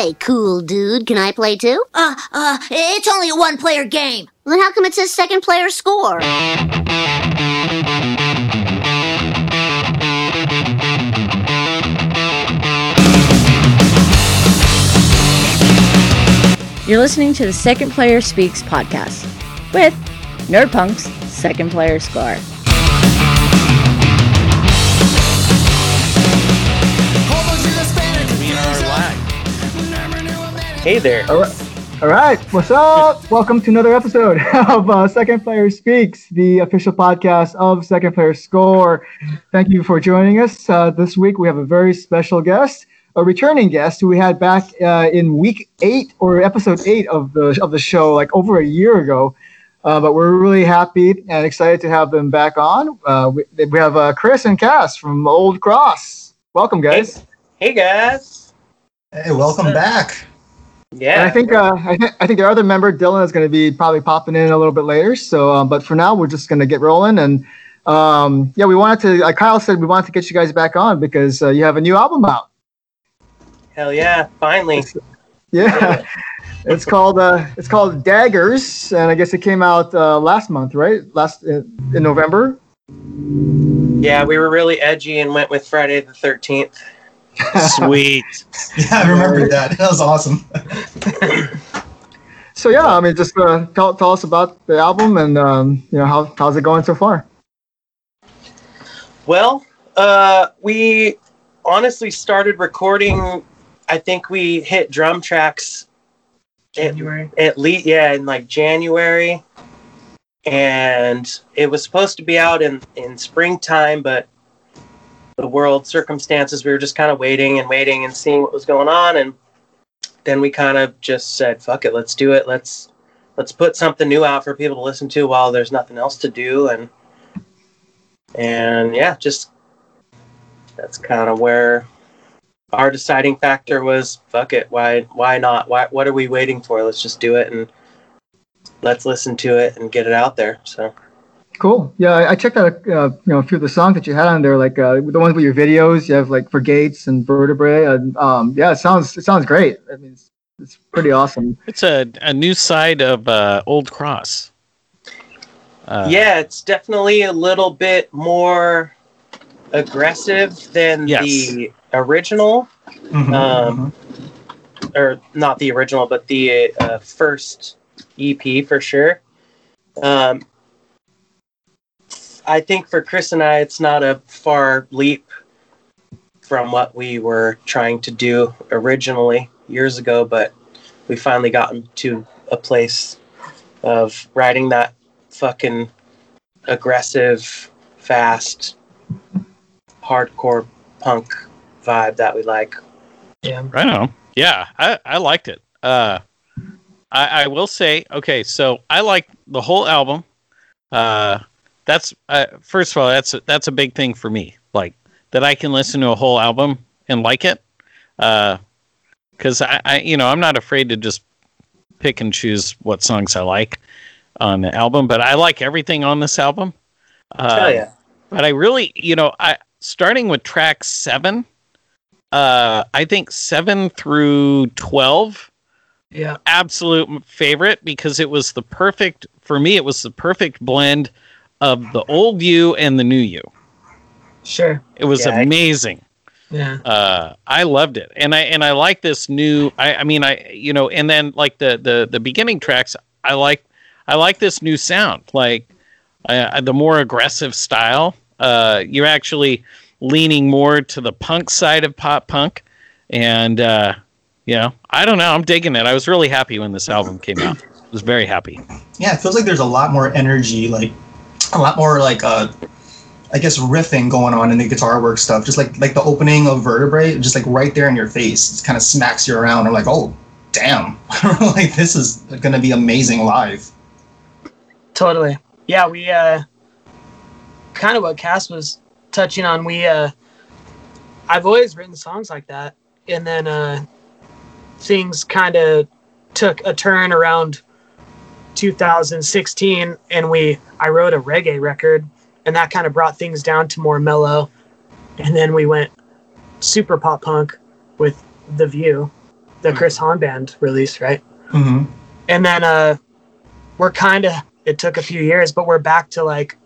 Hey, cool dude, can I play too? Uh, uh, it's only a one player game. Then how come it says second player score? You're listening to the Second Player Speaks podcast with Nerdpunk's Second Player Score. Hey there. All right. All right. What's up? Welcome to another episode of uh, Second Player Speaks, the official podcast of Second Player Score. Thank you for joining us. Uh, this week we have a very special guest, a returning guest who we had back uh, in week eight or episode eight of the of the show, like over a year ago. Uh, but we're really happy and excited to have them back on. Uh, we, we have uh, Chris and Cass from Old Cross. Welcome, guys. Hey, hey guys. Hey, welcome back. Yeah. And I think uh, I, th- I think our other member Dylan is going to be probably popping in a little bit later. So, um, but for now, we're just going to get rolling. And um, yeah, we wanted to, like Kyle said, we wanted to get you guys back on because uh, you have a new album out. Hell yeah! Finally. Yeah, it's called uh, it's called Daggers, and I guess it came out uh, last month, right? Last uh, in November. Yeah, we were really edgy and went with Friday the Thirteenth. Sweet. Yeah, I remember that. That was awesome. So yeah, I mean, just uh, tell tell us about the album and um, you know how how's it going so far. Well, uh, we honestly started recording. I think we hit drum tracks January. at least, yeah, in like January, and it was supposed to be out in in springtime, but the world circumstances, we were just kind of waiting and waiting and seeing what was going on, and then we kind of just said, "Fuck it, let's do it. Let's let's put something new out for people to listen to while there's nothing else to do." And and yeah, just that's kind of where our deciding factor was fuck it why why not why what are we waiting for let's just do it and let's listen to it and get it out there so Cool. Yeah, I I checked out uh, you know a few of the songs that you had on there, like uh, the ones with your videos. You have like for Gates and Vertebrae, and um, yeah, it sounds it sounds great. I mean, it's, it's pretty awesome. It's a, a new side of uh, Old Cross. Uh, yeah it's definitely a little bit more aggressive than Yes. the original Mhm, Um, or not the original but the uh, first ep for sure um, i think for chris and i it's not a far leap from what we were trying to do originally years ago but we finally gotten to a place of writing that fucking aggressive fast hardcore punk vibe that we like Yeah. Right on. Yeah, I, I liked it. Uh, I, I will say, okay, so I like the whole album. Uh, that's uh, first of all, that's a, that's a big thing for me. Like that, I can listen to a whole album and like it. Because I, I, you know, I'm not afraid to just pick and choose what songs I like on the album. But I like everything on this album. Uh, yeah but I really, you know, I starting with track seven, uh, I think seven through twelve, Yeah. absolute favorite because it was the perfect for me. It was the perfect blend of the old you and the new you. Sure. It was Yeah, I- amazing. Yeah. Uh, I loved it, and I and I like this new. I, I mean, I you know, and then like the the the beginning tracks, I like I like this new sound, like uh, the more aggressive style. Uh, you're actually leaning more to the punk side of pop punk, and uh, you know, I don't know, I'm digging it. I was really happy when this album came out. I was very happy. Yeah, it feels like there's a lot more energy, like a lot more like uh I guess riffing going on in the guitar work stuff. Just like like the opening of Vertebrae, just like right there in your face. It kind of smacks you around. I'm like, oh damn. like this is gonna be amazing live. Totally. Yeah, we uh kind of what Cass was touching on, we uh I've always written songs like that. And then uh things kind of took a turn around 2016 and we I wrote a reggae record and that kind of brought things down to more mellow. And then we went super pop punk with The View. the Chris Hahn band release, right? hmm And then uh, we're kind of. It took a few years, but we're back to like.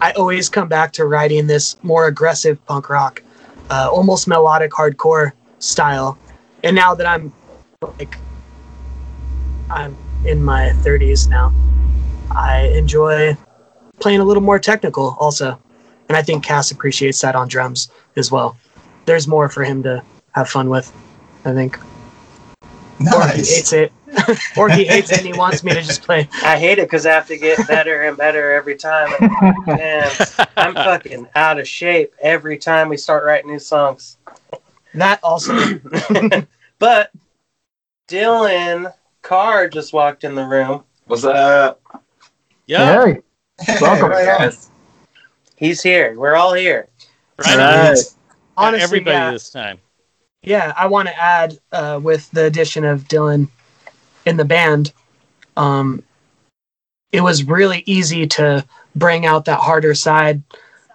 I always come back to writing this more aggressive punk rock, uh, almost melodic hardcore style. And now that I'm like, I'm in my 30s now, I enjoy playing a little more technical also. And I think Cass appreciates that on drums as well. There's more for him to have fun with, I think. Or he hates it. or he hates it and he wants me to just play. I hate it because I have to get better and better every time. Man, I'm fucking out of shape every time we start writing new songs. That also. but Dylan Carr just walked in the room. What's up? Yeah. Hey, Welcome. Right on. He's here. We're all here. Right. Right. Honestly, Everybody yeah. this time. Yeah, I want to add uh, with the addition of Dylan in the band, um, it was really easy to bring out that harder side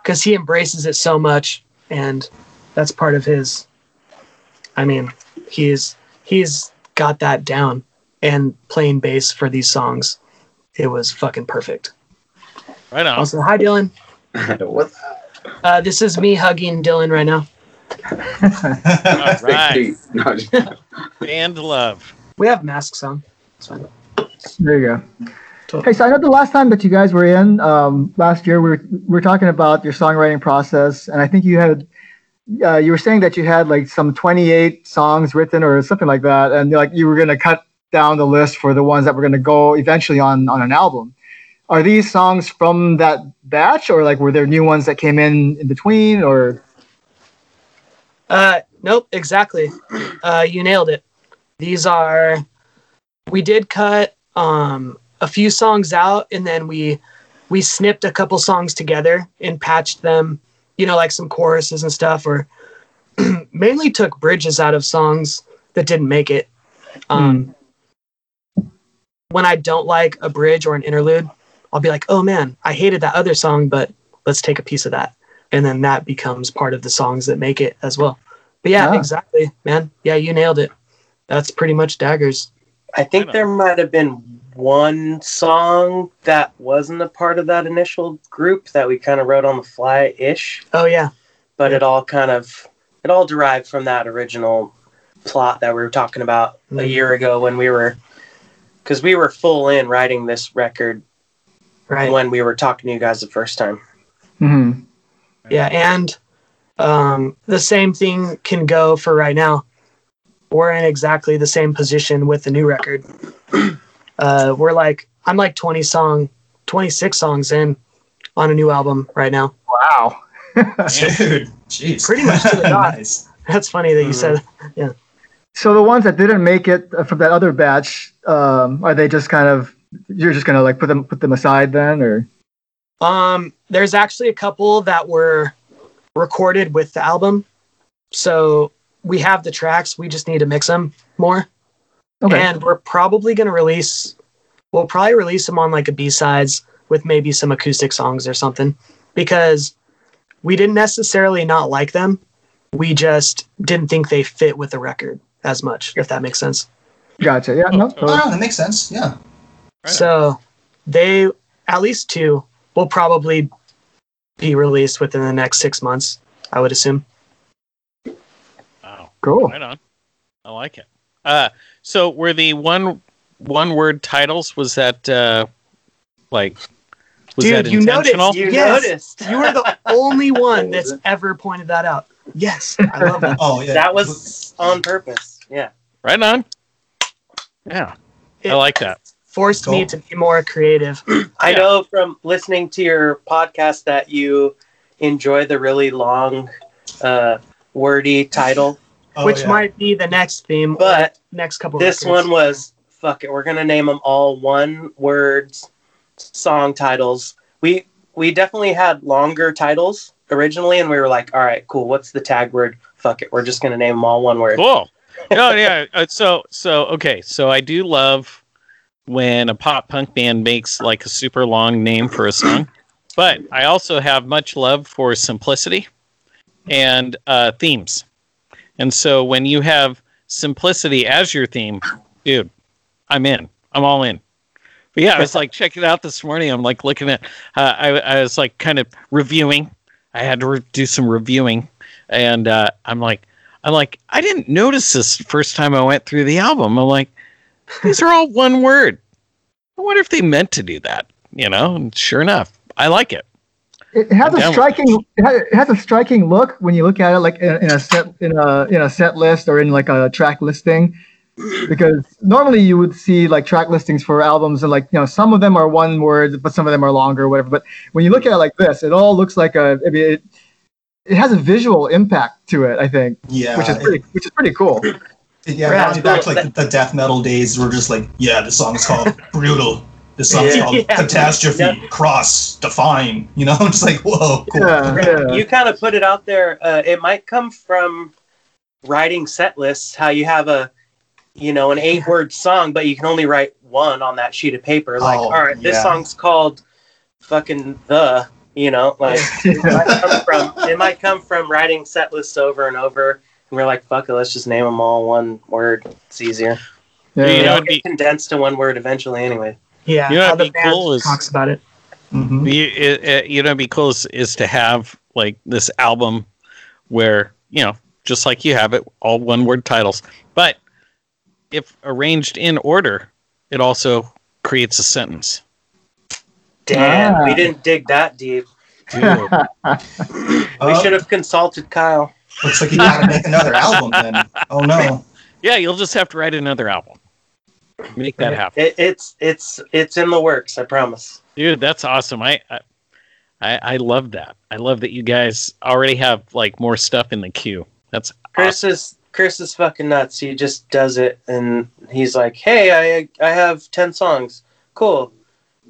because he embraces it so much, and that's part of his. I mean, he's he's got that down, and playing bass for these songs, it was fucking perfect. Right on. Also, hi Dylan. What's Uh, this is me hugging Dylan right now. All right. Big feet. No, just- Band love. We have masks on. It's fine. There you go. Hey, so I know the last time that you guys were in um, last year, we were, we were talking about your songwriting process, and I think you had uh, you were saying that you had like some 28 songs written or something like that, and like you were going to cut down the list for the ones that were going to go eventually on on an album. Are these songs from that batch, or like were there new ones that came in in between, or Uh, nope, exactly. Uh, you nailed it. These are. We did cut um, a few songs out, and then we we snipped a couple songs together and patched them. You know, like some choruses and stuff, or mainly took bridges out of songs that didn't make it. Um, When I don't like a bridge or an interlude, I'll be like, "Oh man, I hated that other song, but let's take a piece of that," and then that becomes part of the songs that make it as well. But yeah, Ah. exactly, man. Yeah, you nailed it. That's pretty much daggers. I think there might have been one song that wasn't a part of that initial group that we kind of wrote on the fly ish, Oh yeah, but it all kind of it all derived from that original plot that we were talking about a Mhm. year ago when we were because we were full in writing this record right. when we were talking to you guys the first time. Mhm. Yeah, and um, the same thing can go for right now. We're in exactly the same position with the new record. uh, we're like, I'm like 20 song, 26 songs in on a new album right now. wow, Dude, jeez. Pretty much to the dot. nice. That's funny that you said. So the ones that didn't make it uh, from that other batch, um, are they just kind of you're just gonna like put them put them aside then, or? Um, there's actually a couple that were recorded with the album, so we have the tracks. We just need to mix them more. okay, and we're probably going to release we'll probably release them on like a b-sides with maybe some acoustic songs or something. Because we didn't necessarily not like them. We just didn't think they fit with the record as much if that makes sense gotcha. Yeah, no, Oh, totally. Oh, that makes sense. Yeah. Right. so they at least two will probably be released within the next six months i would assume Wow. cool. Right on. I like it. Uh, so were the one one word titles was that uh, like was Dude, that you noticed. You Yes. noticed. you are the only one that's ever pointed that out yes i love that Oh, yeah. That was on purpose. Yeah. Right on. Yeah, I like that. forced me to be more creative. I Yeah. know from listening to your podcast that you enjoy the really long, uh, wordy title, Oh, which yeah. might be the next theme, but next couple. this records. one was fuck it. We're gonna name them all one words, song titles. We we definitely had longer titles originally, and we were like, all right, cool. What's the tag word? Fuck it. We're just gonna name them all one word. Cool. No, yeah. Uh, so so okay. So I do love when a pop punk band makes like a super long name for a song, but I also have much love for simplicity and uh, themes. And so when you have simplicity as your theme, dude, I'm in. I'm all in. But yeah, I was like checking it out this morning. I'm like looking at. Uh, I, I was like kind of reviewing. I had to re- do some reviewing, and uh, I'm like, I'm like, I didn't notice this first time I went through the album. I'm like, these are all one word. I wonder if they meant to do that. You know, and sure enough, I like it. It has a striking. It has, a striking look when you look at it, like in, in a set in a in a set list or in like a track listing. Because normally you would see like track listings for albums, and like you know some of them are one word, but some of them are longer, or whatever. But when you look at it like this, it all looks like a. I mean, it, it has a visual impact to it. I think, Yeah, which is pretty, which is pretty cool. Yeah, Right. back, back to like the, the death metal days, we're just like, yeah, this is called Brutal. This song's Yeah. called Yeah. Catastrophe, Yeah. Cross, Define. You know, I'm just like, whoa, cool. Yeah, yeah. You kind of put it out there. Uh, it might come from writing set lists. How you have a, you know, an eight-word song, but you can only write one on that sheet of paper. Like, Oh, all right, this song's called "fucking the." You know, like it might come from it might come from writing set lists over and over, and we're like, "Fuck it, let's just name them all one word. It's easier." Yeah. You know, it'd be- condensed to one word eventually, anyway. Yeah, You know how the band cool is- talks about it. Mhm. You, it, it, you know, it'd be cool is, is to have like this album where you know, just like you have it, all one word titles, but if arranged in order, it also creates a sentence. Damn, Ah. we didn't dig that deep. Dude, We Uh, should have consulted Kyle. Looks like you gotta make another album then. Oh no. yeah, you'll just have to write another album. Make that happen, It, it's it's it's in the works. I promise. dude. That's awesome. I, I I I love that. I love that you guys already have like more stuff in the queue. That's Chris awesome. is Chris is fucking nuts. He just does it, and he's like, "Hey, I I have ten songs. Cool.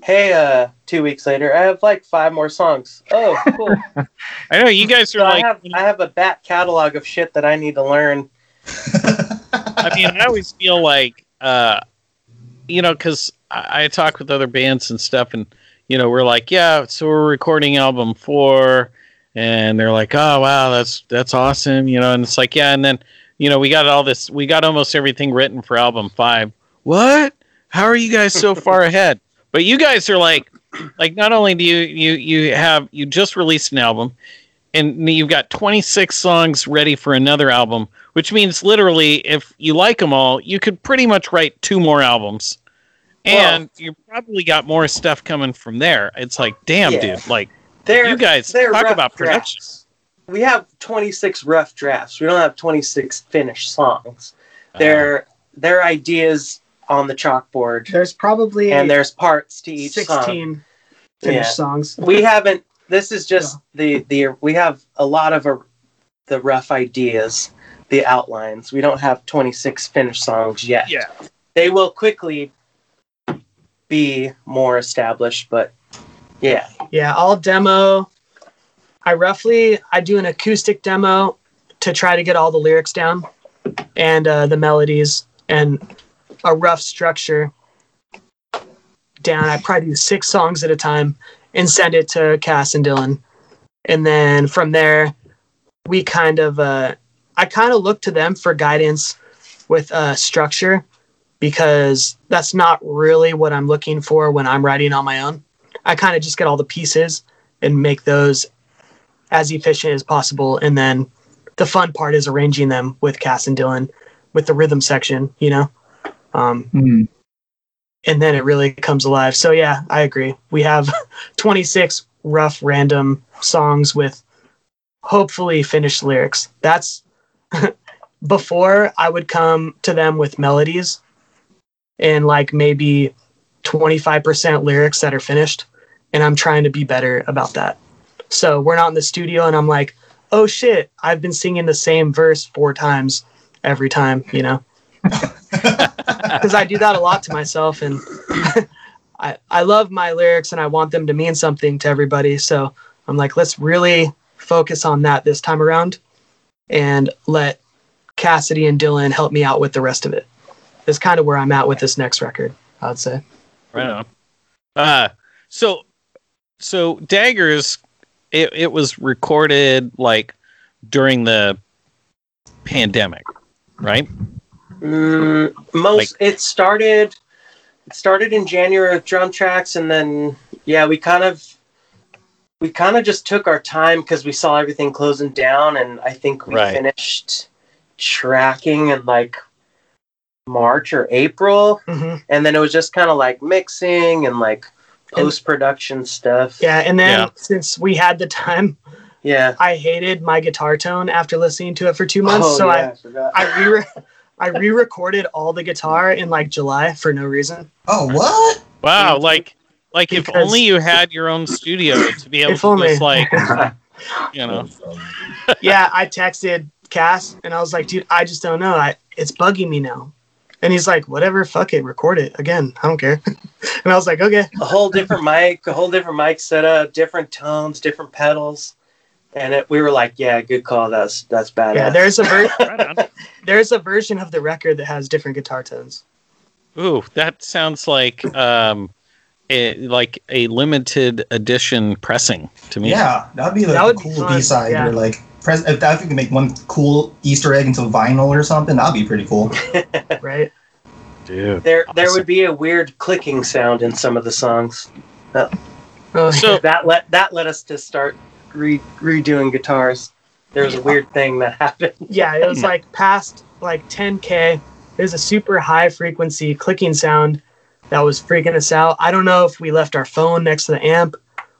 Hey, uh, two weeks later, I have like five more songs. Oh, cool. I know you guys are so I like. have I have a back catalog of shit that I need to learn. I mean, I always feel like, uh, you know, because I, I talk with other bands and stuff, and you know, we're like, yeah, so we're recording album four, and they're like, oh wow, that's that's awesome, you know, and it's like, yeah, and then you know, we got all this, we got almost everything written for album five. What? How are you guys so far ahead? But you guys are like, like not only do you you you have you just released an album, and you've got 26 songs ready for another album, which means literally, if you like them all, you could pretty much write two more albums, and you probably got more stuff coming from there. It's like, damn, Yeah. dude, like you guys talk about production. drafts. We have twenty six rough drafts. We don't have twenty six finished songs. Uh, They're they're ideas on the chalkboard, There's probably and there's parts to each song. 16 finished Yeah. songs. we haven't this is just the the we have a lot of uh the rough ideas the outlines we don't have 26 finished songs yet Yeah. they will quickly be more established but yeah Yeah, I'll demo. I roughly I do an acoustic demo to try to get all the lyrics down and uh, the melodies and a rough structure down. I probably do six songs at a time and send it to Cass and Dylan, and then from there we kind of uh, I kind of look to them for guidance with uh, structure because that's not really what I'm looking for when I'm writing on my own. I kind of just get all the pieces and make those as efficient as possible. And then the fun part is arranging them with Cass and Dylan with the rhythm section, you know? Um, Hmm. and then it really comes alive. So, yeah, I agree. We have 26 rough, random songs with hopefully finished lyrics. That's before I would come to them with melodies and like maybe 25% lyrics that are finished and I'm trying to be better about that. So we're not in the studio and I'm like, "Oh shit, I've been singing the same verse four times every time," you know? Cuz I do that a lot to myself and I I love my lyrics and I want them to mean something to everybody. So I'm like, "Let's really focus on that this time around and let Cassidy and Dylan help me out with the rest of it." Is kind of where I'm at with this next record, I'd say. Right on. Uh, so, so Daggers, it, it was recorded like during the pandemic, right? Mm, most it started it started in January with drum tracks and then yeah, we kind of we kind of just took our time because we saw everything closing down and I think we Right. finished tracking in like March or April hmm and then it was just kind of like mixing and like post production stuff. Yeah, and then Yeah. since we had the time, Yeah. I hated my guitar tone after listening to it for two months. Oh, so yeah, I. I I re I re-recorded all the guitar in like July for no reason. Oh, what? Wow, like like if only you had your own studio to be able to only. just like you know. yeah, I texted Cass and I was like, dude, I just don't know. I it's bugging me now. And he's like, whatever, fuck it, record it again. I don't care. and I was like, okay. a whole different mic, a whole different mic setup, different tones, different pedals. And it, we were like, yeah, good call. That's that's badass. Yeah, there's a ver- Right there's a version of the record that has different guitar tones. Ooh, that sounds like um a, like a limited edition pressing to me. Yeah, that'd be like That would be cool B side yeah. or like pres- if that we could make one cool Easter egg into vinyl or something, that'd be pretty cool. Right? Dude. there there would be a weird clicking sound in some of the songs. Oh, So That let that led us to start re- redoing guitars. There was a weird thing that happened. yeah, it was hmm. like past like 10k. There's a super high frequency clicking sound that was freaking us out. I don't know if we left our phone next to the amp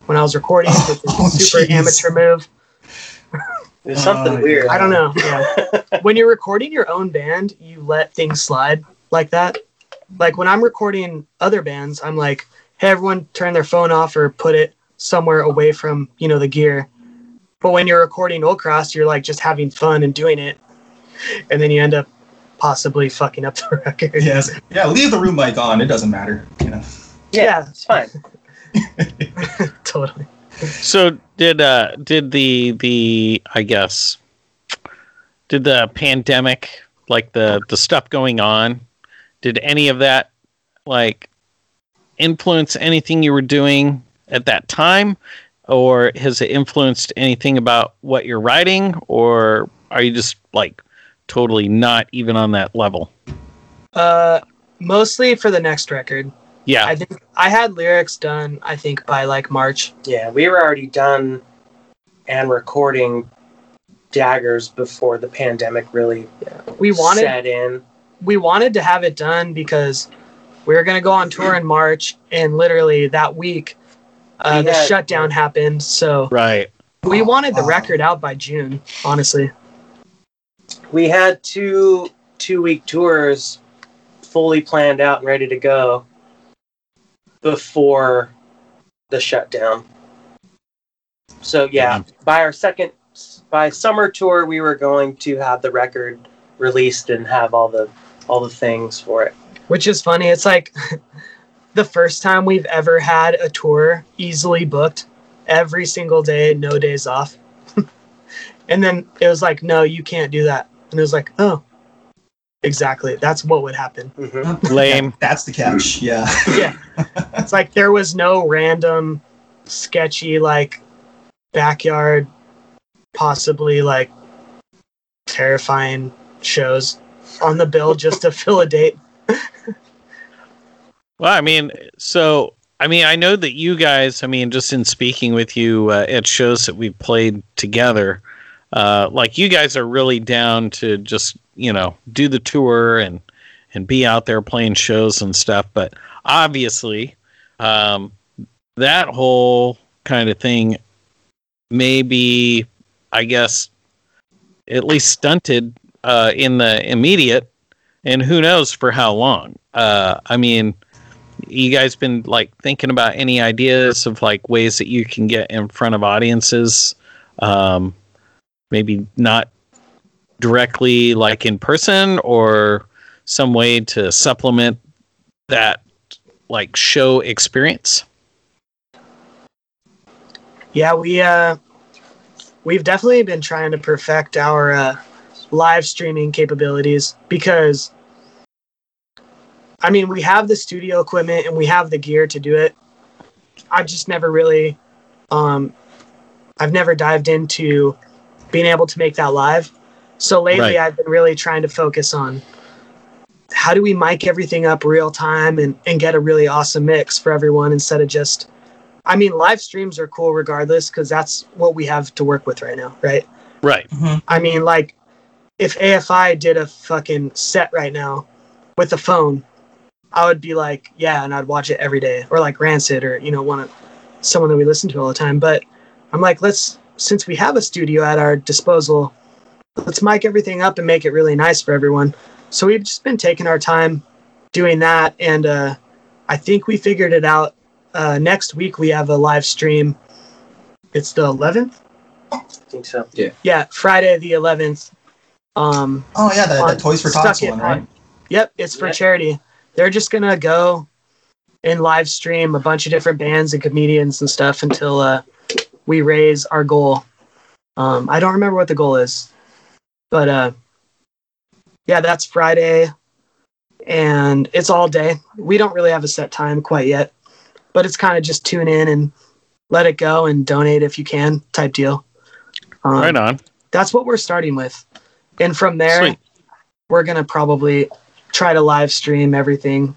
when I was recording, which is Oh, a super jeez. amateur move. There's something Oh, weird. I don't know. Yeah. when you're recording your own band, you let things slide like that. Like when I'm recording other bands, I'm like, hey, everyone turn their phone off or put it somewhere away from, you know, the gear. But when you're recording Old Cross, you're like just having fun and doing it. And then you end up possibly fucking up the record. yes. Yeah, leave the room mic on. It doesn't matter. You know. Yeah, Yeah. it's fine. totally. So did uh did the the I guess did the pandemic like the the stuff going on did any of that like influence anything you were doing at that time or has it influenced anything about what you're writing or are you just like totally not even on that level Uh, mostly for the next record. yeah I think I had lyrics done, I think, by like March. Yeah, we were already done and recording daggers before the pandemic really yeah. We wanted set in. we wanted to have it done because we were going to go on tour in March, and literally that week, uh, We the had- shutdown happened. So right we wanted the record out by June, honestly. We had two two week tours fully planned out and ready to go before the shutdown. So yeah, by our second by summer tour we were going to have the record released and have all the all the things for it. Which is funny. It's like the first time we've ever had a tour easily booked every single day, no days off. and then it was like, no, you can't do that. And it was like, oh, exactly. That's what would happen. Mhm. lame That's the catch. Yeah. yeah. It's like there was no random sketchy like backyard possibly like terrifying shows on the bill just to fill a date. Well, I mean, so I mean, I know that you guys. I mean, just in speaking with you uh, at shows that we've played together, uh, like you guys are really down to just you know do the tour and and be out there playing shows and stuff. But obviously, um, that whole kind of thing may be, I guess, at least stunted uh, in the immediate, and who knows for how long. Uh, I mean you guys been like thinking about any ideas of like ways that you can get in front of audiences? Um maybe not directly like in person or some way to supplement that like show experience? Yeah, we uh we've definitely been trying to perfect our uh live streaming capabilities because I mean, we have the studio equipment and we have the gear to do it. I've just never really um I've never dived into being able to make that live. So lately Right. I've been really trying to focus on how do we mic everything up real time and, and get a really awesome mix for everyone instead of just I mean live streams are cool regardless because that's what we have to work with right now, right? Right. I mean like if AFI did a fucking set right now with a phone, I would be like, yeah, and I'd watch it every day. Or like Rancid or, you know, one of someone that we listen to all the time. But I'm like, let's since we have a studio at our disposal, let's mic everything up and make it really nice for everyone. So we've just been taking our time doing that and uh I think we figured it out. Uh next week we have a live stream. It's the eleventh? I think so. Yeah, Yeah, Friday the eleventh. Um Oh yeah, the, the Toys for Stuck Tots one, right? on- Yep, it's for Yeah. charity. They're just gonna go and live stream a bunch of different bands and comedians and stuff until uh, we raise our goal. Um, I don't remember what the goal is, but uh, yeah, that's Friday, and it's all day. We don't really have a set time quite yet, but it's kind of just tune in and let it go and donate if you can type deal. Um, Right on. that's what we're starting with and from there Sweet. we're gonna probably try to live stream everything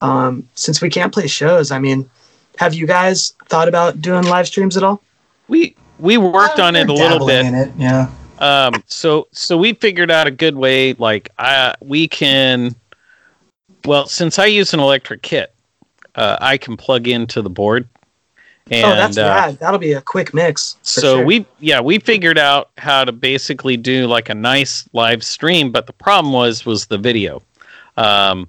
um since we can't play shows i mean have you guys thought about doing live streams at all We we worked on it a little bit. in it, yeah. Um, so so we figured out a good way. Like I we can. Well, since I use an electric kit, uh, I can plug into the board. And, oh that's uh, rad that'll be a quick mix so sure. we yeah we figured out how to basically do like a nice live stream, but the problem was was the video. Um,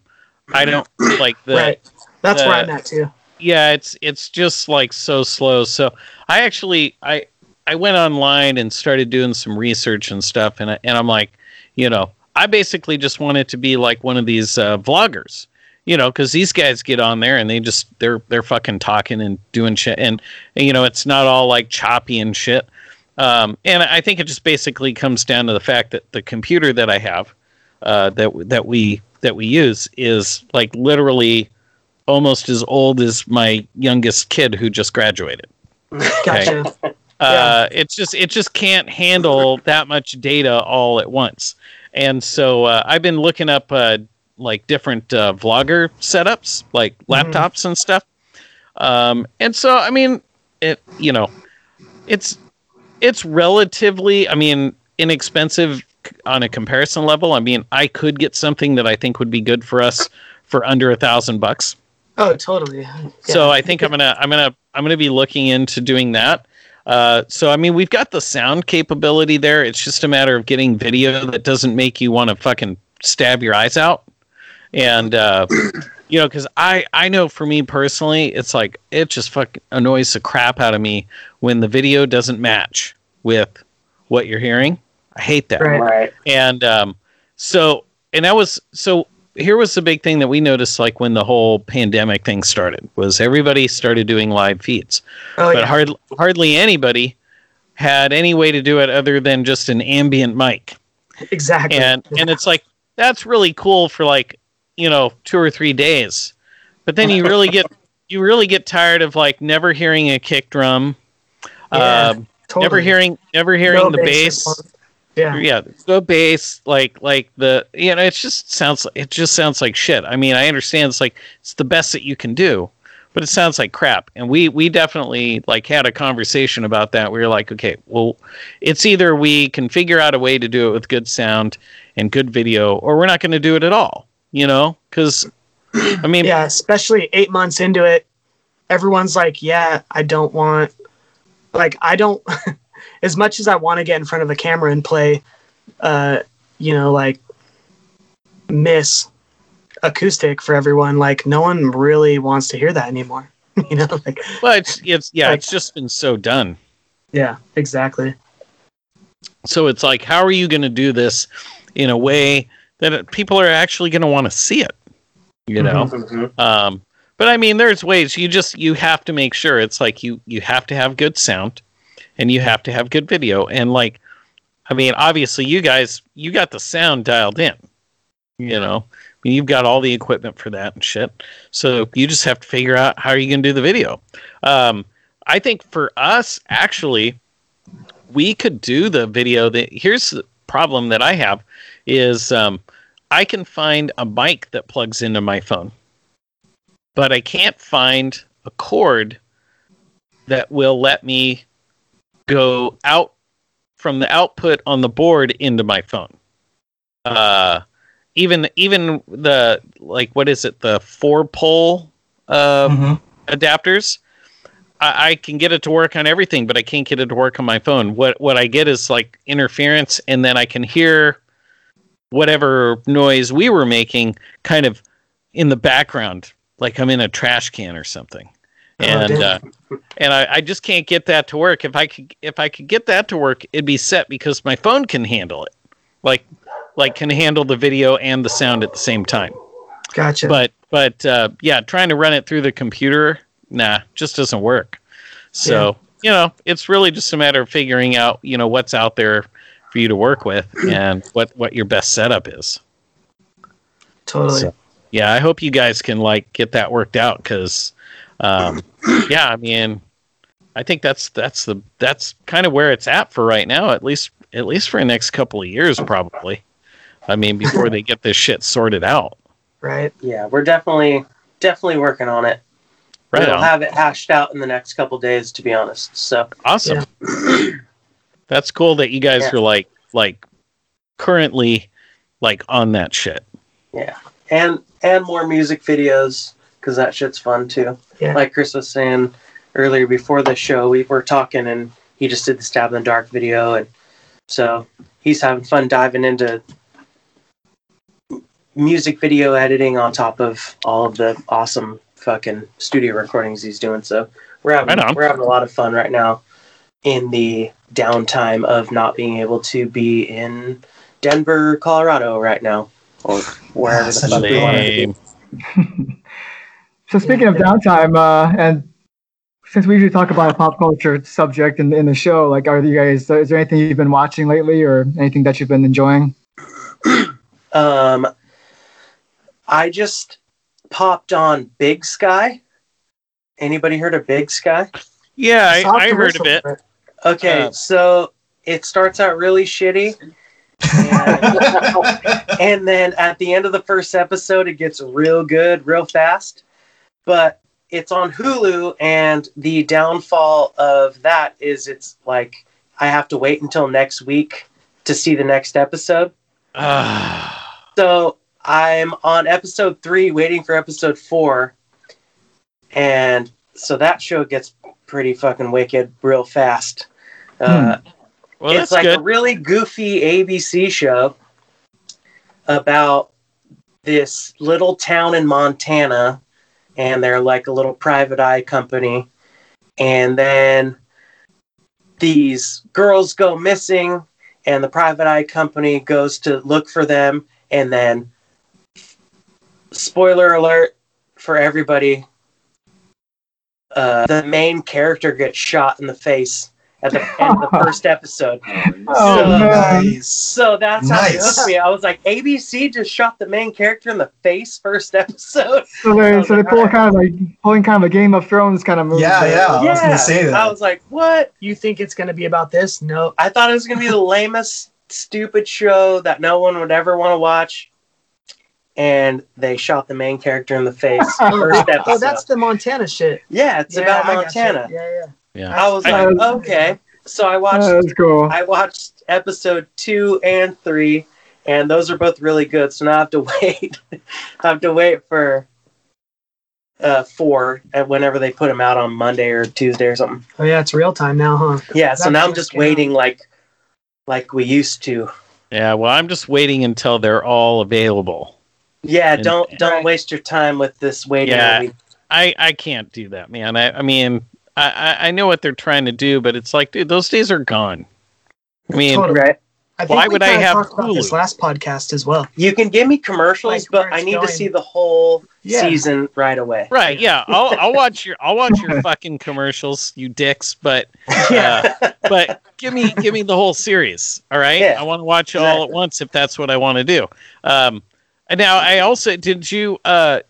I don't like the right. That's where i'm at too. Yeah it's it's just like so slow. So i actually i i went online and started doing some research and stuff and, I, and i'm like you know i basically just wanted to be like one of these uh, vloggers you know because these guys get on there and they just they're they're fucking talking and doing shit. And, and you know it's not all like choppy and shit. Um, and i think it just basically comes down to the fact that the computer that i have uh, that that we that we use is like literally almost as old as my youngest kid who just graduated. gotcha Uh, it's just it just can't handle that much data all at once. And so uh, I've been looking up uh, like different uh, vlogger setups, like laptops and stuff. Um, and so I mean, it you know, it's it's relatively I mean inexpensive on a comparison level. I mean, I could get something that I think would be good for us for under a thousand bucks. oh totally So I think I'm gonna I'm gonna I'm gonna be looking into doing that. Uh, so I mean, we've got the sound capability there. It's just a matter of getting video that doesn't make you want to fucking stab your eyes out. And uh, you know, because I I know for me personally, it's like it just fucking annoys the crap out of me when the video doesn't match with what you're hearing. I hate that Right. Right. and um, so and that was so here was the big thing that we noticed like when the whole pandemic thing started was everybody started doing live feeds oh but yeah hard, hardly anybody had any way to do it other than just an ambient mic exactly and and it's like that's really cool for like you know two or three days but then you really get you really get tired of like never hearing a kick drum Yeah, um, totally. never hearing never hearing No the bass response. Yeah. Yeah the bass like like the you know it just sounds it just sounds like shit. I mean i understand it's like it's the best that you can do but it sounds like crap. And we we definitely like had a conversation about that. We were like okay well it's either we can figure out a way to do it with good sound and good video or we're not going to do it at all you know? Because i mean yeah especially eight months into it everyone's like yeah i don't want like i don't as much as i want to get in front of a camera and play uh you know like miss acoustic for everyone like no one really wants to hear that anymore you know like but it's, it's yeah Like- it's just been so done yeah exactly So it's like, how are you going to do this in a way that people are actually going to want to see it? You know. Mhm. Um, but I mean, there's ways. You just you have to make sure it's like you you have to have good sound, and you have to have good video. And like, I mean, obviously, you guys you got the sound dialed in. You know, I mean, you've got all the equipment for that and shit. So you just have to figure out how are you going to do the video. Um, I think for us, actually, we could do the video. That here's the problem that I have is um, I can find a mic that plugs into my phone, but I can't find a cord that will let me go out from the output on the board into my phone. Uh, even even the like what is it the four pole uh, Mhm. adapters. I, I can get it to work on everything, but I can't get it to work on my phone. What what I get is like interference, and then I can hear whatever noise we were making kind of in the background, like I'm in a trash can or something. And uh, and I, I just can't get that to work. If I could if I could get that to work, it'd be set because my phone can handle it, like like can handle the video and the sound at the same time Gotcha. but but uh, yeah, trying to run it through the computer, nah, just doesn't work. So you know, it's really just a matter of figuring out you know what's out there for you to work with and what what your best setup is. totally. So, yeah, I hope you guys can like get that worked out because, um, yeah, I mean, I think that's that's the that's kind of where it's at for right now. At least at least for the next couple of years, probably. I mean, before they get this shit sorted out. right. Yeah, we're definitely definitely working on it. Right we'll on. have it hashed out in the next couple days, to be honest. So Awesome. That's cool that you guys Yeah. are like like currently like on that shit. yeah, and and more music videos because that shit's fun too. Yeah. Like Chris was saying earlier before the show, we were talking and he just did the stab in the dark video, and so he's having fun diving into music video editing on top of all of the awesome fucking studio recordings he's doing. So we're having Right we're having a lot of fun right now in the downtime of not being able to be in Denver, Colorado right now, or wherever the fuck a we want to be. Lame. So speaking of downtime, uh, and since we usually talk about a pop culture subject in, in the show, like, are you guys? Is there anything you've been watching lately, or anything that you've been enjoying? Um, I just popped on Big Sky. Anybody heard of Big Sky? Yeah, I, Saw a I heard commercial of it. Okay, Uh, so it starts out really shitty. And, and then at the end of the first episode, it gets real good, real fast. But it's on Hulu, and the downfall of that is it's like I have to wait until next week to see the next episode. So I'm on episode three, waiting for episode four, and so that show gets pretty fucking wicked real fast. Uh, well, it's like good. a really goofy ABC show about this little town in Montana, and they're like a little private eye company, and then these girls go missing, and the private eye company goes to look for them, and then spoiler alert for everybody. Uh, the main character gets shot in the face at the end of the first episode. Oh, oh So- uh, nice. So that's how it Nice. hooked me. I was like, ABC just shot the main character in the face first episode. So they so they pull kind of like pulling kind of a Game of Thrones kind of movie. Yeah, there. yeah. I was gonna say that. I was like, what? You think it's going to be about this? No. I thought it was gonna be the lamest, stupid show that no one would ever want to watch. And they shot the main character in the face first episode. Oh, that's the Montana shit. yeah, it's Yeah, about Montana. Yeah, yeah. Yeah. I was I- like, okay. So I watched Oh, that's cool. I watched episode two and three, and those are both really good. So now I have to wait. I have to wait for uh, four at whenever they put them out on Monday or Tuesday or something. Oh, yeah, it's real time now, huh? Yeah. So That's now I'm just going on. waiting like like we used to. yeah, well, I'm just waiting until they're all available. Yeah. And- don't don't Right. waste your time with this waiting. Yeah. I I can't do that, man. I I mean, I I- I know what they're trying to do, but it's like, dude, those days are gone. I mean, Totally. Right. I think Why would I have talked about this last podcast as well. You can give me commercials, Like, but I it's need to see the whole Yeah. season right away. right? Yeah, I'll I'll watch your I'll watch your fucking commercials, you dicks. But Yeah. but give me give me the whole series. All right, Yeah, I want to watch it all at once if that's what I want to do. Um, and now I also did you. Uh,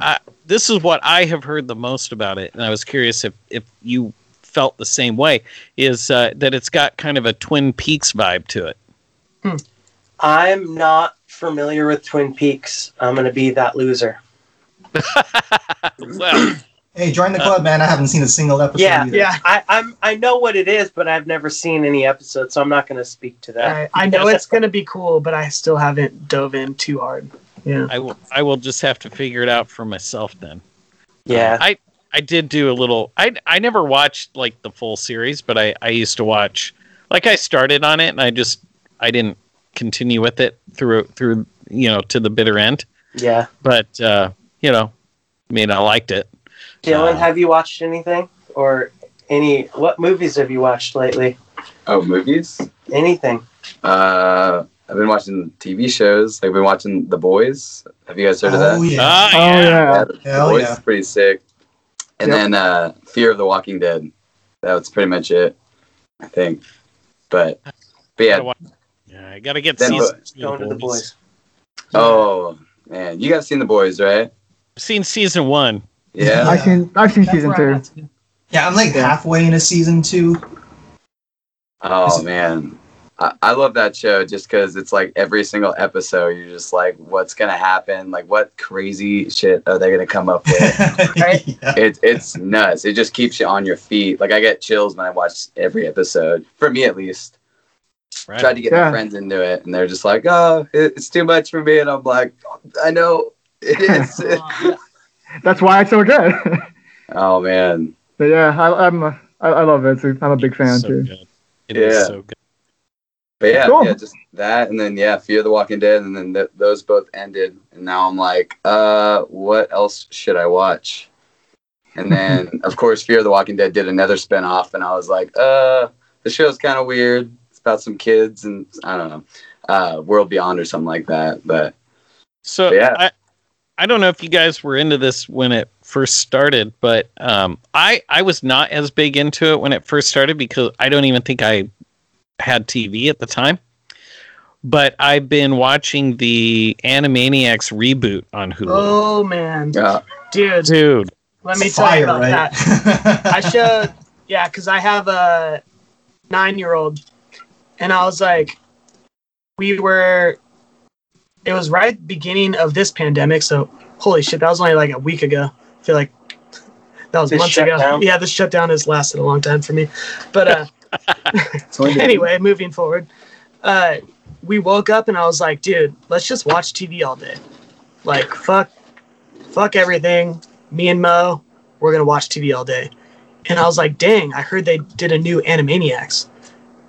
I, this is what I have heard the most about it, and I was curious if if you felt the same way. Is uh, that it's got kind of a Twin Peaks vibe to it? I'm not familiar with Twin Peaks, I'm gonna be that loser. well, Hey, join the club, man. I haven't seen a single episode. Yeah, either. Yeah. I, I'm I know what it is, but I've never seen any episodes, so I'm not gonna speak to that. I, I know it's gonna be cool, but I still haven't dove in too hard. Yeah. I will. I will just have to figure it out for myself then. Yeah. I I did do a little. I I never watched like the full series, but I I used to watch. Like I started on it, and I just I didn't continue with it through through you know to the bitter end. Yeah. But uh, you know, I mean, I liked it. Dylan, Uh, have you watched anything or any? What movies have you watched lately? Oh, movies? Anything? Uh, I've been watching TV shows. Like, I've been watching The Boys. Have you guys heard of Oh that? yeah. Ah, Oh yeah. yeah. The Hell Boys yeah. is pretty sick. And Yep. then uh, Fear of the Walking Dead. That's pretty much it, I think. But, but yeah. Yeah, I gotta get Then season two Going to the boys. Oh man, you guys seen The Boys, right? I've seen season one. Yeah. I've seen I've seen That's season two. Yeah, I'm like Yeah. halfway into season two. Oh man, I, I love that show just because it's like every single episode, you're just like, what's gonna happen? Like, what crazy shit are they gonna come up with? Right. yeah. it, it's nuts. It just keeps you on your feet. Like I get chills when I watch every episode. For me, at least. Right. Tried to get Yeah. my friends into it, and they're just like, "Oh, it, it's too much for me," and I'm like, "I know it is." That's why it's so good. oh man, but yeah, I, I'm a, I, I love it. I'm a big fan so too. good. It is Yeah. so good. But yeah, Cool. yeah, just that, and then yeah, Fear the Walking Dead, and then th- those both ended, and now I'm like, uh, what else should I watch? And then of course, Fear the Walking Dead did another spinoff, and I was like, uh, the show's kind of weird. It's about some kids, and I don't know, uh, World Beyond or something like that. But So Yeah. I, I don't know if you guys were into this when it first started, but um, I I was not as big into it when it first started because I don't even think I had TV at the time. But I've been watching the Animaniacs reboot on Hulu. Oh man, uh, dude, Dude, let me tell you about that. I showed, yeah, because I have a nine-year-old, and I was like, we were, it was right at the beginning of this pandemic, so holy shit, that was only like a week ago. I feel like that was This months ago. shutdown? Yeah, this shutdown has lasted a long time for me, but uh, it's only been- anyway, moving forward, uh, we woke up and I was like, dude, let's just watch TV all day. Like, fuck, fuck everything. Me and Mo, we're gonna watch TV all day. And I was like, dang, I heard they did a new Animaniacs,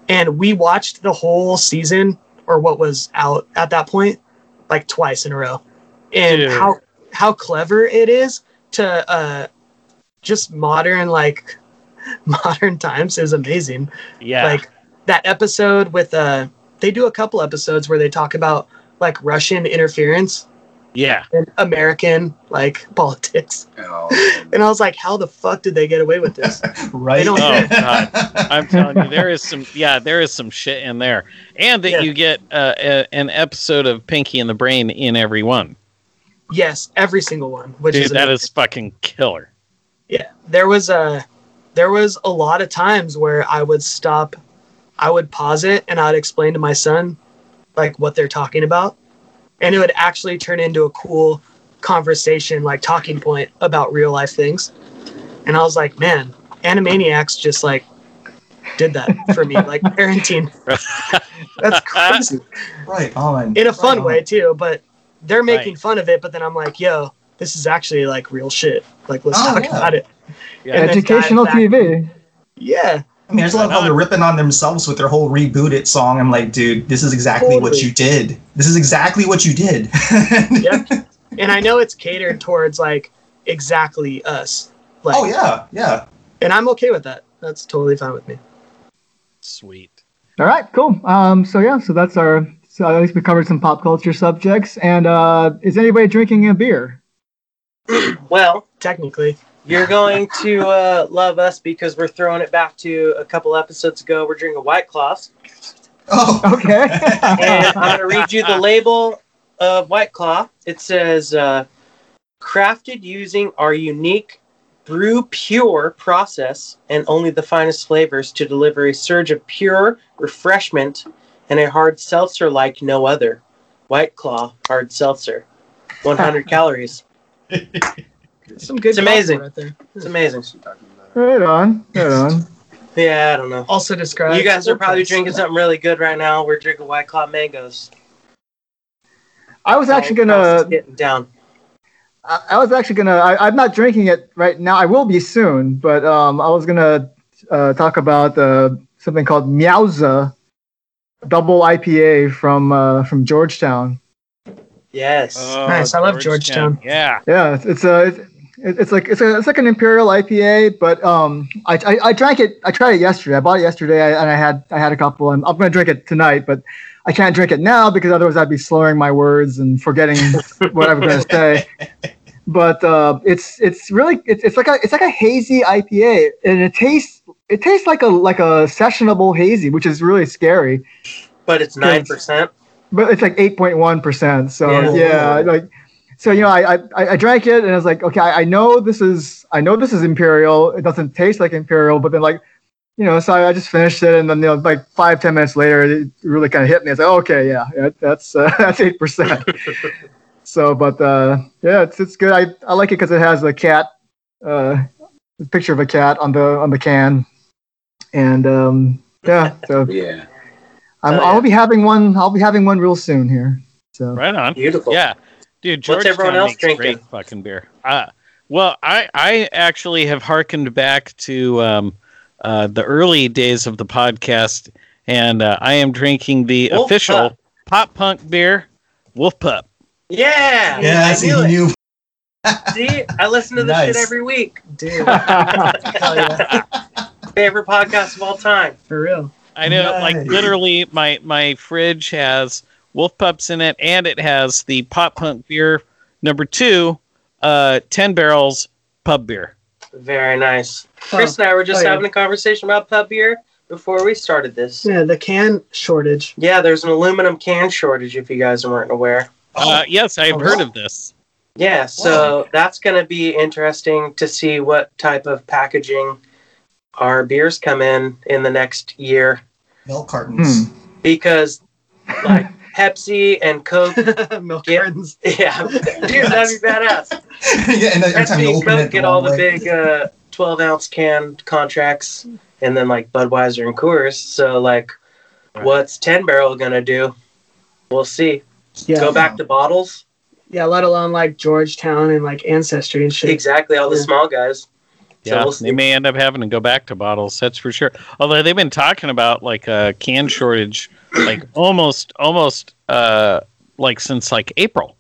and we watched the whole season or what was out at that point, like twice in a row. And Dude. how how clever it is to uh, just modern like modern times is amazing yeah, like that episode with uh they do a couple episodes where they talk about like russian interference yeah. in american like politics oh, and i was like how the fuck did they get away with this right. Oh, God. I'm telling you, there is some, yeah, there is some shit in there, and that Yeah. you get uh, a, an episode of Pinky and the Brain in every one. yes every single one which Dude, is that amazing. is fucking killer. yeah there was a there was a lot of times where i would stop i would pause it and i'd explain to my son like what they're talking about. And it would actually turn into a cool conversation like talking point about real life things. And i was like man animaniacs just like did that for me like parenting. That's crazy. Right on. in a fun Right way too but they're making Right. fun of it but then i'm like yo this is actually like real shit. Like let's Oh, talk yeah. about it Yeah. Educational TV. yeah I mean, I just love how they're ripping on themselves with their whole reboot it song. I'm like, dude, this is exactly what you did. This is exactly what you did. Yep. and I know it's catered towards like exactly us. Like, Oh yeah, yeah. and I'm okay with that. That's totally fine with me. Sweet. All right, cool. Um, so yeah, so that's our. So at least we covered some pop culture subjects. And uh, is anybody drinking a beer? Well, Technically, you're going to uh, love us because we're throwing it back to a couple episodes ago. We're drinking White Claws. Oh, Okay. and I'm going to read you the label of White Claw. It says, uh, crafted using our unique brew pure process and only the finest flavors to deliver a surge of pure refreshment and a hard seltzer like no other. White Claw hard seltzer, 100 calories. Some good It's amazing. right there. It's amazing. Right on. Right on. Yeah, I don't know. Also described. You guys are probably drinking something really good right now. We're drinking White Claw mangoes. I was actually gonna. this getting down. I, I was actually gonna. I, I'm not drinking it right now. I will be soon, but um, I was gonna uh, talk about uh, something called Meowza Double IPA from uh, from Georgetown. Yes. Oh, Nice, I love Georgetown. Yeah. Yeah, it's, it's a. It's, it's like it's a it's like an imperial IPA, but um, I, I, I drank it. I tried it yesterday. I bought it yesterday, I, and I had I had a couple, and I'm gonna drink it tonight. But I can't drink it now because otherwise I'd be slurring my words and forgetting what I'm gonna say. But uh, it's it's really it's, it's like a it's like a hazy IPA, and it tastes it tastes like a like a sessionable hazy, which is really scary. But it's 9%. But it's like eight point one percent. So Yeah. yeah, like so you know I, I I drank it and I was like okay I, I know this is I know this is imperial. It doesn't taste like imperial, but then like you know so I, I just finished it and then you know like five ten minutes later it really kind of hit me. I was like okay yeah, yeah that's uh, that's eight percent. so but uh, yeah it's it's good. I I like it because it has a cat uh a picture of a cat on the on the can and um yeah so Yeah. I'm, Oh, yeah. I'll be having one. I'll be having one real soon here. So Right on. Beautiful. Yeah, dude. What's everyone else makes drinking? Fucking beer. Uh, well, I I actually have hearkened back to um, uh, the early days of the podcast, and uh, I am drinking the Wolf official Pup. pop punk beer, Wolf Pup. Yeah. Yeah, I see, knew he it. knew. See, I listen to this shit every week. Dude, hell yeah, Favorite podcast of all time. for real. I know, like literally, my my fridge has Wolf Pups in it, and it has the pop punk beer number two, uh, ten barrels pub beer. Very nice. Chris Oh, and I were just oh, yeah. having a conversation about pub beer before we started this. Yeah, the can shortage. Yeah, there's an aluminum can shortage if you guys weren't aware. Uh, yes, I've Oh, heard really? of this. Yeah, so that's going to be interesting to see what type of packaging our beers come in in the next year Milk cartons. because like Pepsi and Coke, Milk Yeah. cartons. yeah, dude, that'd be badass. yeah, and then every time Pepsi you and open Coke it, get all the way. big uh, 12 ounce can contracts, and then like Budweiser and Coors. So like, what's 10 barrel gonna do? We'll see. Yeah, Go back to bottles. yeah. Let alone like Georgetown and like Ancestry and shit. Exactly, all the Yeah. small guys. So Yeah, we'll they may end up having to go back to bottles. That's for sure. Although they've been talking about like a can shortage, like almost, almost, uh, like since like April,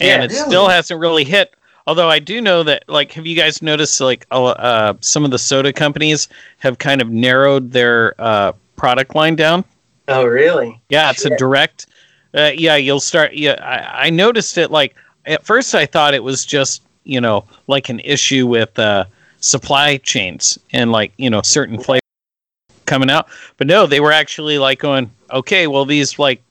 and Yeah, it really? still hasn't really hit. Although I do know that, like, have you guys noticed like uh, some of the soda companies have kind of narrowed their uh, product line down? Oh, really? Yeah, it's a direct. Uh, yeah, you'll start. Yeah, I, I noticed it. Like at first, I thought it was just you know like an issue with uh, supply chains and like you know certain flavors coming out. But no, they were actually like going, okay, well these like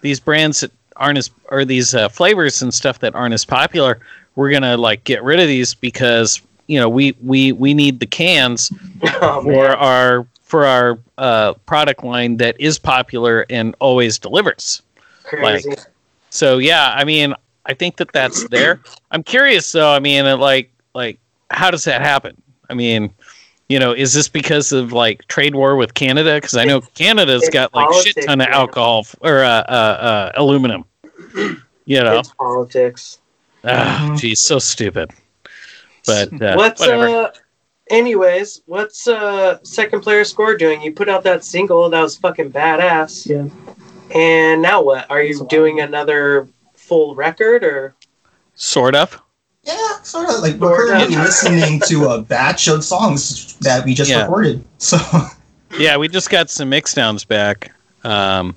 these brands that aren't as or these uh, flavors and stuff that aren't as popular, we're gonna like get rid of these because you know we we we need the cans Oh, for man. our for our uh, product line that is popular and always delivers. Crazy. So yeah, I mean, I think that that's there. I'm curious though. I mean, like like how does that happen? I mean, you know, is this because of like trade war with Canada? Because I know Canada's it's got like shit ton of alcohol f- or uh, uh, uh, aluminum. You know, It's politics. ah, geez, so stupid. But uh, what's whatever. uh anyways, what's uh second player score doing? You put out that single that was fucking badass. Yeah. And now what? Are you doing another full record or sort of. Yeah, sort of like we're Sort of. currently listening to a batch of songs that we just Yeah. recorded. So Yeah, we just got some mix downs back. Um,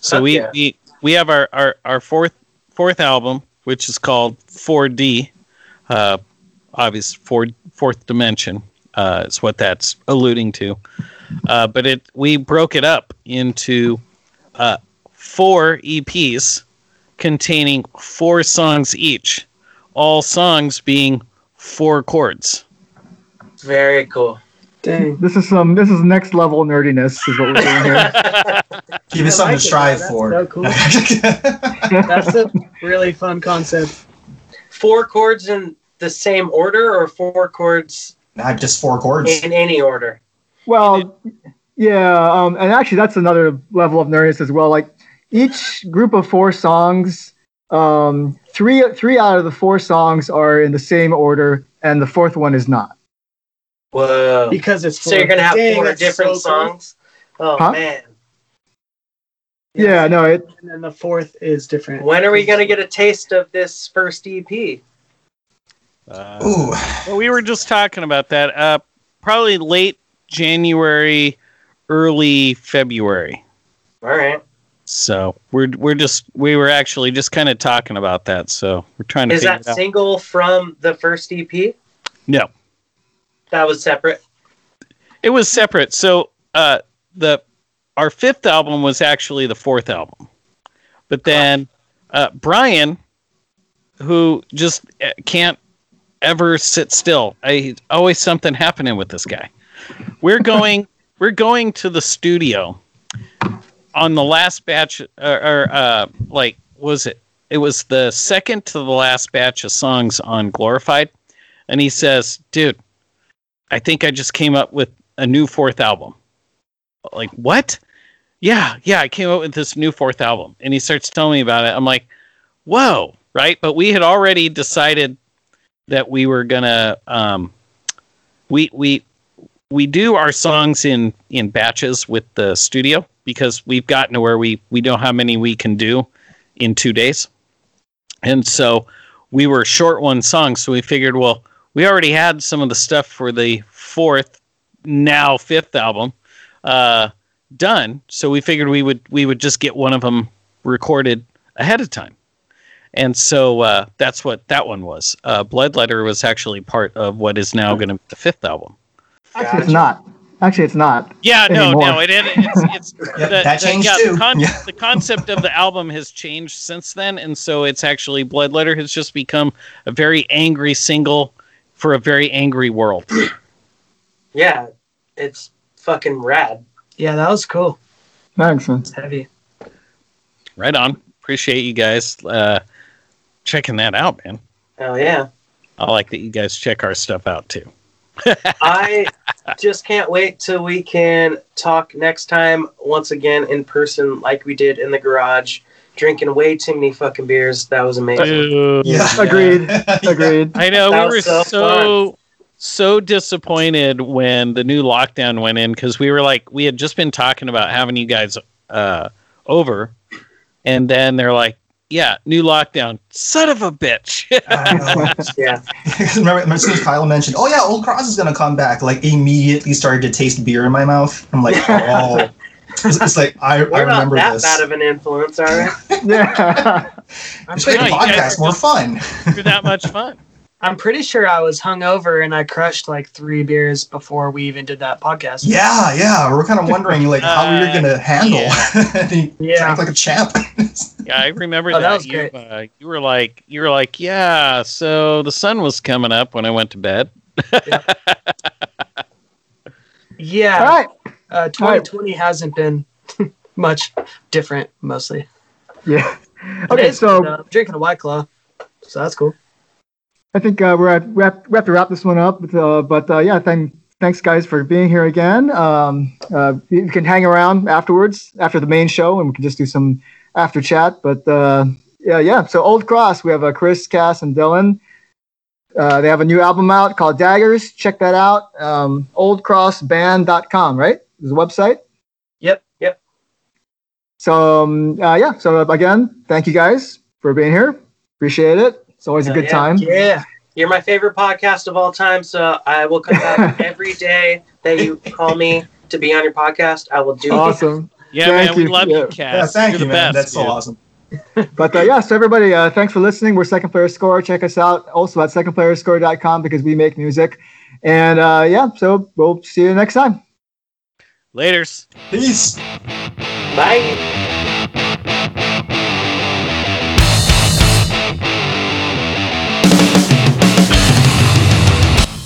so Fuck we, yeah. we we have our, our, our fourth fourth album, which is called 4D. Uh, obvious four, fourth dimension uh, is what that's alluding to. Uh, but it we broke it up into uh, four EPs containing four songs each, all songs being four chords. very cool. Dang. This is some. This is next level nerdiness. Is what we're doing here. Give us something like to strive though. for. That's so cool. That's a really fun concept. Four chords in the same order, or four chords Not just four chords. in any order. Well, yeah, um, and actually that's another level of nerdiness as well. Like each group of four songs, um, three three out of the four songs are in the same order, and the fourth one is not. Whoa! Because it's So you're gonna have Dang, four different so cool. songs. Oh Huh? man! Yeah, no, it. And then the fourth is different. When are we gonna get a taste of this first E EP? Uh, Ooh, well, we were just talking about that. Uh, probably late January, early February. All right. So we're we're just we were actually just kind of talking about that. So we're trying to Is that single from the first EP? No, That was separate. it was separate. So uh, the our fifth album was actually the fourth album, but then uh, Brian, who just uh, can't ever sit still. I always something happening with this guy. We're going we're going to the studio on the last batch or, or uh like was it? It was the second to the last batch of songs on glorified and he says dude i think i just came up with a new fourth album. Like what? Yeah yeah i came up with this new fourth album. And he starts telling me about it. I'm like whoa right? But we had already decided that we were gonna um we we we do our songs in in batches with the studio because we've gotten to where we we know how many we can do in two days and so we were short one song so we figured well we already had some of the stuff for the fourth now fifth album uh done so we figured we would we would just get one of them recorded ahead of time and so uh, that's what that one was. Uh, Bloodletter was actually part of what is now going to be the fifth album. Actually, it's not. Actually, it's not. Yeah, no, Anymore. no, it, it, it's it's Yeah, the, that the- yeah, too. The, con- Yeah. the concept of the album has changed since then, and so it's actually Bloodletter has just become a very angry single for a very angry world. Yeah, it's fucking rad. Yeah, that was cool. Thanks. man. It's heavy. Right on. Appreciate you guys uh, checking that out, man. Hell yeah! I like that you guys check our stuff out too. I just can't wait till we can talk next time once again in person, like we did in the garage, drinking way too many fucking beers. That was amazing. Dude. Yeah. Agreed. Agreed. I know That we were so so so disappointed when the new lockdown went in because we were like we had just been talking about having you guys uh, over, and then they're like, "Yeah, new lockdown, son of a bitch." Yeah, remember, remember as soon as Kyle mentioned, "Oh yeah, Old Cross is gonna come back," like immediately started to taste beer in my mouth. I'm like, "Oh." It's, it's like I, I we're not remember that this. bad of an influence, are we? Yeah. I'm It's great pretty, No, podcast, more fun. You're that much fun. I'm pretty sure I was hungover and I crushed like three beers before we even did that podcast. Yeah, yeah. We're kind of wondering like how Uh, you're gonna handle. and he Yeah. drank like a champ. Yeah, I remember Oh, that that. was you, great. uh, you were like, you were like, yeah. So the sun was coming up when I went to bed. Yeah. All right. Uh, 2020 hasn't been much different, mostly. Yeah. Okay, is, so but, uh, I'm drinking a White Claw, so that's cool. I think uh, we're at, we, have, we have to wrap this one up. But, uh, but uh, yeah, thank, thanks guys for being here again. Um, uh, you can hang around afterwards after the main show, and we can just do some after chat. But uh, yeah, yeah. So Old Cross, we have uh, Chris, Cass, and Dylan. Uh, they have a new album out called Daggers. Check that out. Um, oldcrossband.com, right? Is the website. Yep. Yep. So um, uh, yeah. So again, thank you guys for being here. Appreciate it. It's always a good yeah. time. Yeah. You're my favorite podcast of all time, so I will come back every day that you call me to be on your podcast. I will do it. Awesome. Yeah, Thank man, we you. love Yeah. you, Cass. yeah, thank You're you, the man. best, That's so awesome. But uh, yeah, so everybody, uh, thanks for listening. We're Second Player Score. Check us out also at secondplayerscore.com because we make music. And uh, yeah, so we'll see you next time. Laters. Peace. Bye.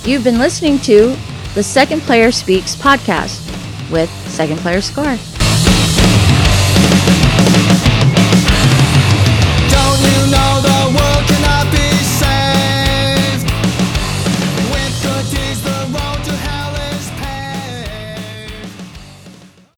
You've been listening to the Second Player Speaks podcast with Second Player Score.